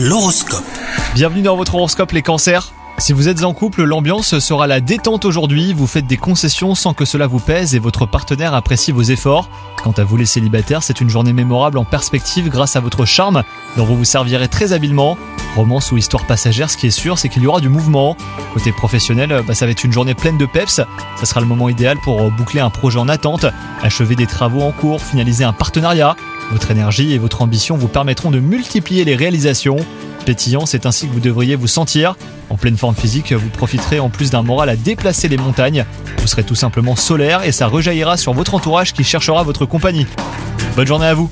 L'horoscope. Bienvenue dans votre horoscope les cancers. Si vous êtes en couple, l'ambiance sera la détente aujourd'hui, vous faites des concessions sans que cela vous pèse et votre partenaire apprécie vos efforts. Quant à vous les célibataires, c'est une journée mémorable en perspective grâce à votre charme dont vous vous servirez très habilement. Romance ou histoire passagère, ce qui est sûr, c'est qu'il y aura du mouvement. Côté professionnel, bah, ça va être une journée pleine de peps. Ça sera le moment idéal pour boucler un projet en attente, achever des travaux en cours, finaliser un partenariat. Votre énergie et votre ambition vous permettront de multiplier les réalisations. Pétillant, c'est ainsi que vous devriez vous sentir. En pleine forme physique, vous profiterez en plus d'un moral à déplacer les montagnes. Vous serez tout simplement solaire et ça rejaillira sur votre entourage qui cherchera votre compagnie. Bonne journée à vous